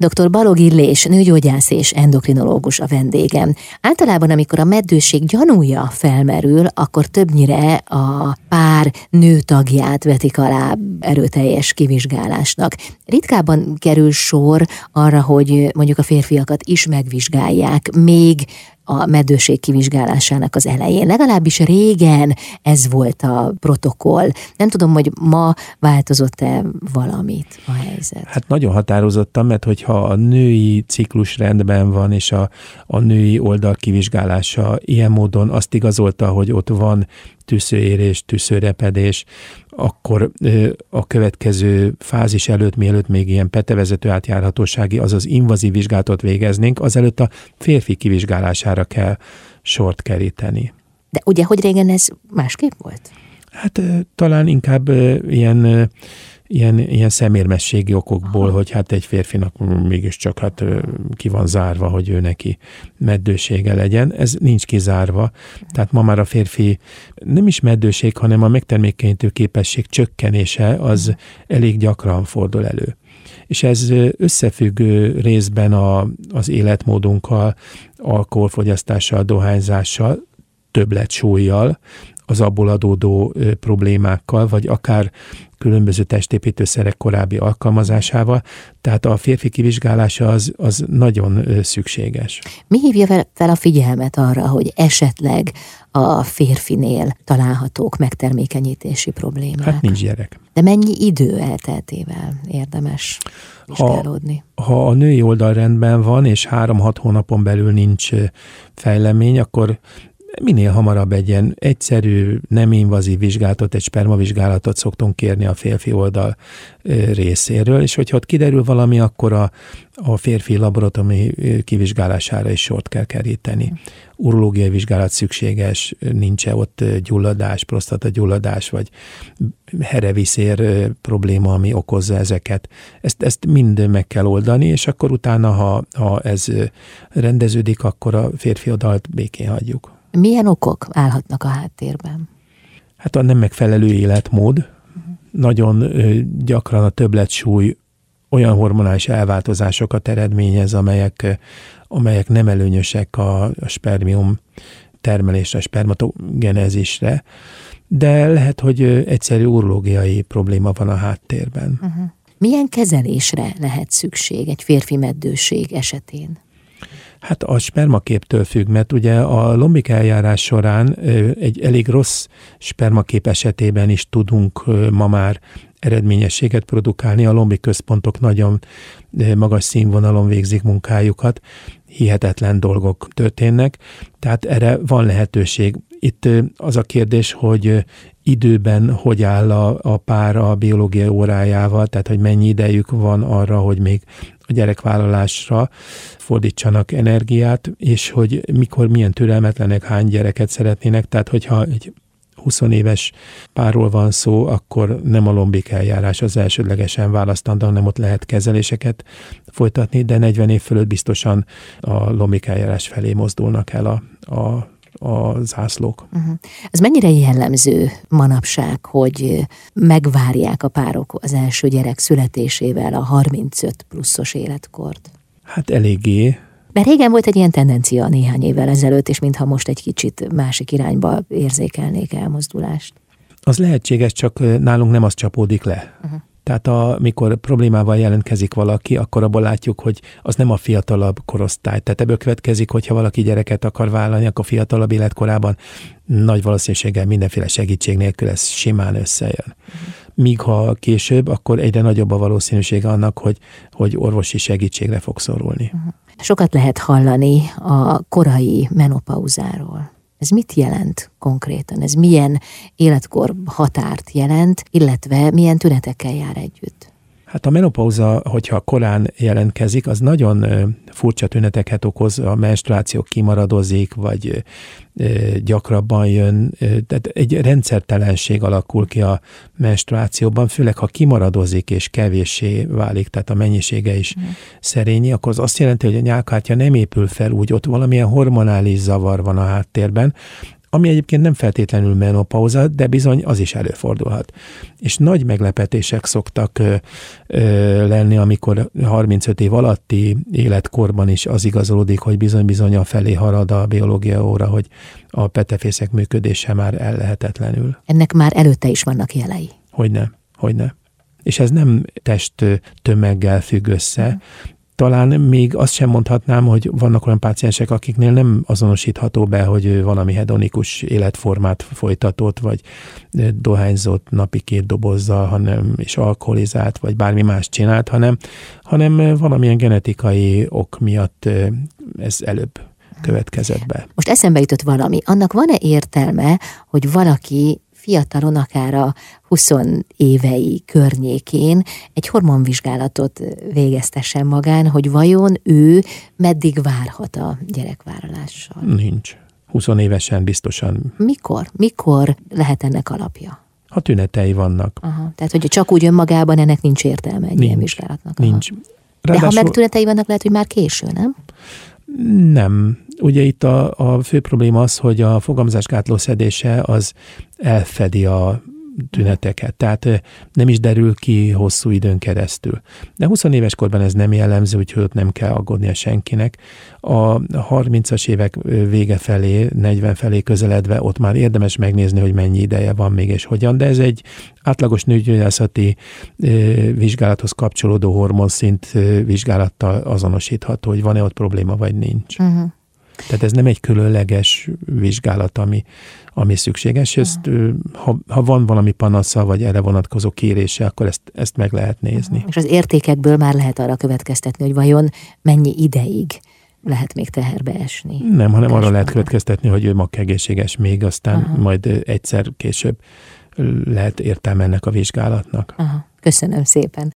Dr. Balog Illés, nőgyógyász és endokrinológus a vendégem. Általában, amikor a meddőség gyanúja felmerül, akkor többnyire a pár nőtagját vetik alá erőteljes kivizsgálásnak. Ritkábban kerül sor arra, hogy mondjuk a férfiakat is megvizsgálják, még a meddőség kivizsgálásának az elején. Legalábbis régen ez volt a protokoll. Nem tudom, hogy ma változott-e valamit a helyzet. Hát nagyon határozottan, mert hogyha a női ciklus rendben van, és a, a női oldal kivizsgálása ilyen módon azt igazolta, hogy ott van tűzőérés, tűzőrepedés, akkor a következő fázis előtt, mielőtt még ilyen petevezető átjárhatósági, azaz invazív vizsgálatot végeznénk, azelőtt a férfi kivizsgálására kell sort keríteni. De ugye, hogy régen ez másképp volt? Hát talán inkább ilyen ilyen, ilyen szemérmességi okokból, Aha. hogy hát egy férfinak mégiscsak hát ki van zárva, hogy ő neki meddősége legyen. Ez nincs kizárva. Tehát ma már a férfi nem is meddőség, hanem a megtermékenyítő képesség csökkenése az elég gyakran fordul elő. És ez összefügg részben a, az életmódunkkal, alkoholfogyasztással, dohányzással, többlet súlyjal, az abból adódó problémákkal, vagy akár különböző testépítőszerek korábbi alkalmazásával, tehát a férfi kivizsgálása az, az nagyon szükséges. Mi hívja fel a figyelmet arra, hogy esetleg a férfinél találhatók megtermékenyítési problémák? Hát nincs gyerek. De mennyi idő elteltével érdemes vizsgálódni? Ha, ha a női oldal rendben van, és három-hat hónapon belül nincs fejlemény, akkor minél hamarabb egy ilyen egyszerű, nem invazív vizsgálatot, egy spermavizsgálatot szoktunk kérni a férfi oldal részéről, és hogyha ott kiderül valami, akkor a, a férfi laboratomi kivizsgálására is sort kell keríteni. Urológiai vizsgálat szükséges, nincs-e ott gyulladás, prostatagyulladás, vagy hereviszér probléma, ami okozza ezeket. Ezt, ezt mind meg kell oldani, és akkor utána, ha, ha ez rendeződik, akkor a férfi oldalt békén hagyjuk. Milyen okok állhatnak a háttérben? Hát a nem megfelelő életmód. Uh-huh. Nagyon gyakran a többletsúly olyan hormonális elváltozásokat eredményez, amelyek, amelyek nem előnyösek a, a spermium termelésre, a spermatogenezisre, de lehet, hogy egyszerű urológiai probléma van a háttérben. Uh-huh. Milyen kezelésre lehet szükség egy férfi meddőség esetén? Hát a spermaképtől függ, mert ugye a lombik eljárás során egy elég rossz spermakép esetében is tudunk ma már eredményességet produkálni. A lombik központok nagyon magas színvonalon végzik munkájukat, hihetetlen dolgok történnek, tehát erre van lehetőség. Itt az a kérdés, hogy időben hogy áll a, a pár a biológiai órájával, tehát hogy mennyi idejük van arra, hogy még a gyerekvállalásra fordítsanak energiát, és hogy mikor milyen türelmetlenek hány gyereket szeretnének, tehát hogyha egy 20 éves párról van szó, akkor nem a lombik eljárás az elsődlegesen választandó, hanem ott lehet kezeléseket folytatni, de 40 év fölött biztosan a lombik eljárás felé mozdulnak el a, a a zászlók. Uh-huh. Ez mennyire jellemző manapság, hogy megvárják a párok az első gyerek születésével a 35 pluszos életkort? Hát eléggé. De régen volt egy ilyen tendencia néhány évvel ezelőtt, és mintha most egy kicsit másik irányba érzékelnék elmozdulást. Az lehetséges, csak nálunk nem az csapódik le. Uh-huh. Tehát amikor problémával jelentkezik valaki, akkor abból látjuk, hogy az nem a fiatalabb korosztály. Tehát ebből következik, hogyha valaki gyereket akar vállalni, akkor fiatalabb életkorában nagy valószínűséggel mindenféle segítség nélkül ez simán összejön. Míg ha később, akkor egyre nagyobb a valószínűsége annak, hogy, hogy orvosi segítségre fog szorulni. Sokat lehet hallani a korai menopauzáról. Ez mit jelent konkrétan? Ez milyen életkor határt jelent, illetve milyen tünetekkel jár együtt? Hát a menopauza, hogyha korán jelentkezik, az nagyon furcsa tüneteket okoz, a menstruáció kimaradozik, vagy gyakrabban jön, tehát egy rendszertelenség alakul ki a menstruációban, főleg ha kimaradozik és kevéssé válik, tehát a mennyisége is mm. szerényi, akkor az azt jelenti, hogy a nyálkártya nem épül fel úgy, ott valamilyen hormonális zavar van a háttérben, ami egyébként nem feltétlenül menopauza, de bizony az is előfordulhat. És nagy meglepetések szoktak ö, ö, lenni, amikor 35 év alatti életkorban is az igazolódik, hogy bizony-bizony a felé harad a biológia óra, hogy a petefészek működése már ellehetetlenül. Ennek már előtte is vannak jelei. Hogyne, hogyne. És ez nem test tömeggel függ össze, talán még azt sem mondhatnám, hogy vannak olyan páciensek, akiknél nem azonosítható be, hogy valami hedonikus életformát folytatott, vagy dohányzott napi két dobozzal, hanem és alkoholizált, vagy bármi más csinált, hanem, hanem valamilyen genetikai ok miatt ez előbb következett be. Most eszembe jutott valami. Annak van-e értelme, hogy valaki fiatalon, akár a 20 évei környékén egy hormonvizsgálatot végeztessen magán, hogy vajon ő meddig várhat a gyerekvállalással? Nincs. 20 évesen biztosan. Mikor? Mikor lehet ennek alapja? Ha tünetei vannak. Aha, tehát, hogy csak úgy önmagában ennek nincs értelme egy nincs, ilyen vizsgálatnak. Aha. Nincs. Ráadásul... De ha meg tünetei vannak, lehet, hogy már késő, nem? Nem. Ugye itt a, a fő probléma az, hogy a fogamzásgátló szedése az elfedi a tüneteket, tehát nem is derül ki hosszú időn keresztül. De 20 éves korban ez nem jellemző, úgyhogy ott nem kell aggódnia senkinek. A 30-as évek vége felé, 40 felé közeledve ott már érdemes megnézni, hogy mennyi ideje van még és hogyan, de ez egy átlagos nőgyógyászati vizsgálathoz kapcsolódó hormonszint vizsgálattal azonosítható, hogy van-e ott probléma, vagy nincs. Uh-huh. Tehát ez nem egy különleges vizsgálat, ami, ami szükséges. Ezt, ha, ha van valami panasza, vagy erre vonatkozó kérése, akkor ezt, ezt meg lehet nézni. És az értékekből már lehet arra következtetni, hogy vajon mennyi ideig lehet még teherbe esni. Nem, hanem arra lehet következtetni, hogy ő mag egészséges még, aztán Aha. majd egyszer később lehet értelme ennek a vizsgálatnak. Aha. Köszönöm szépen.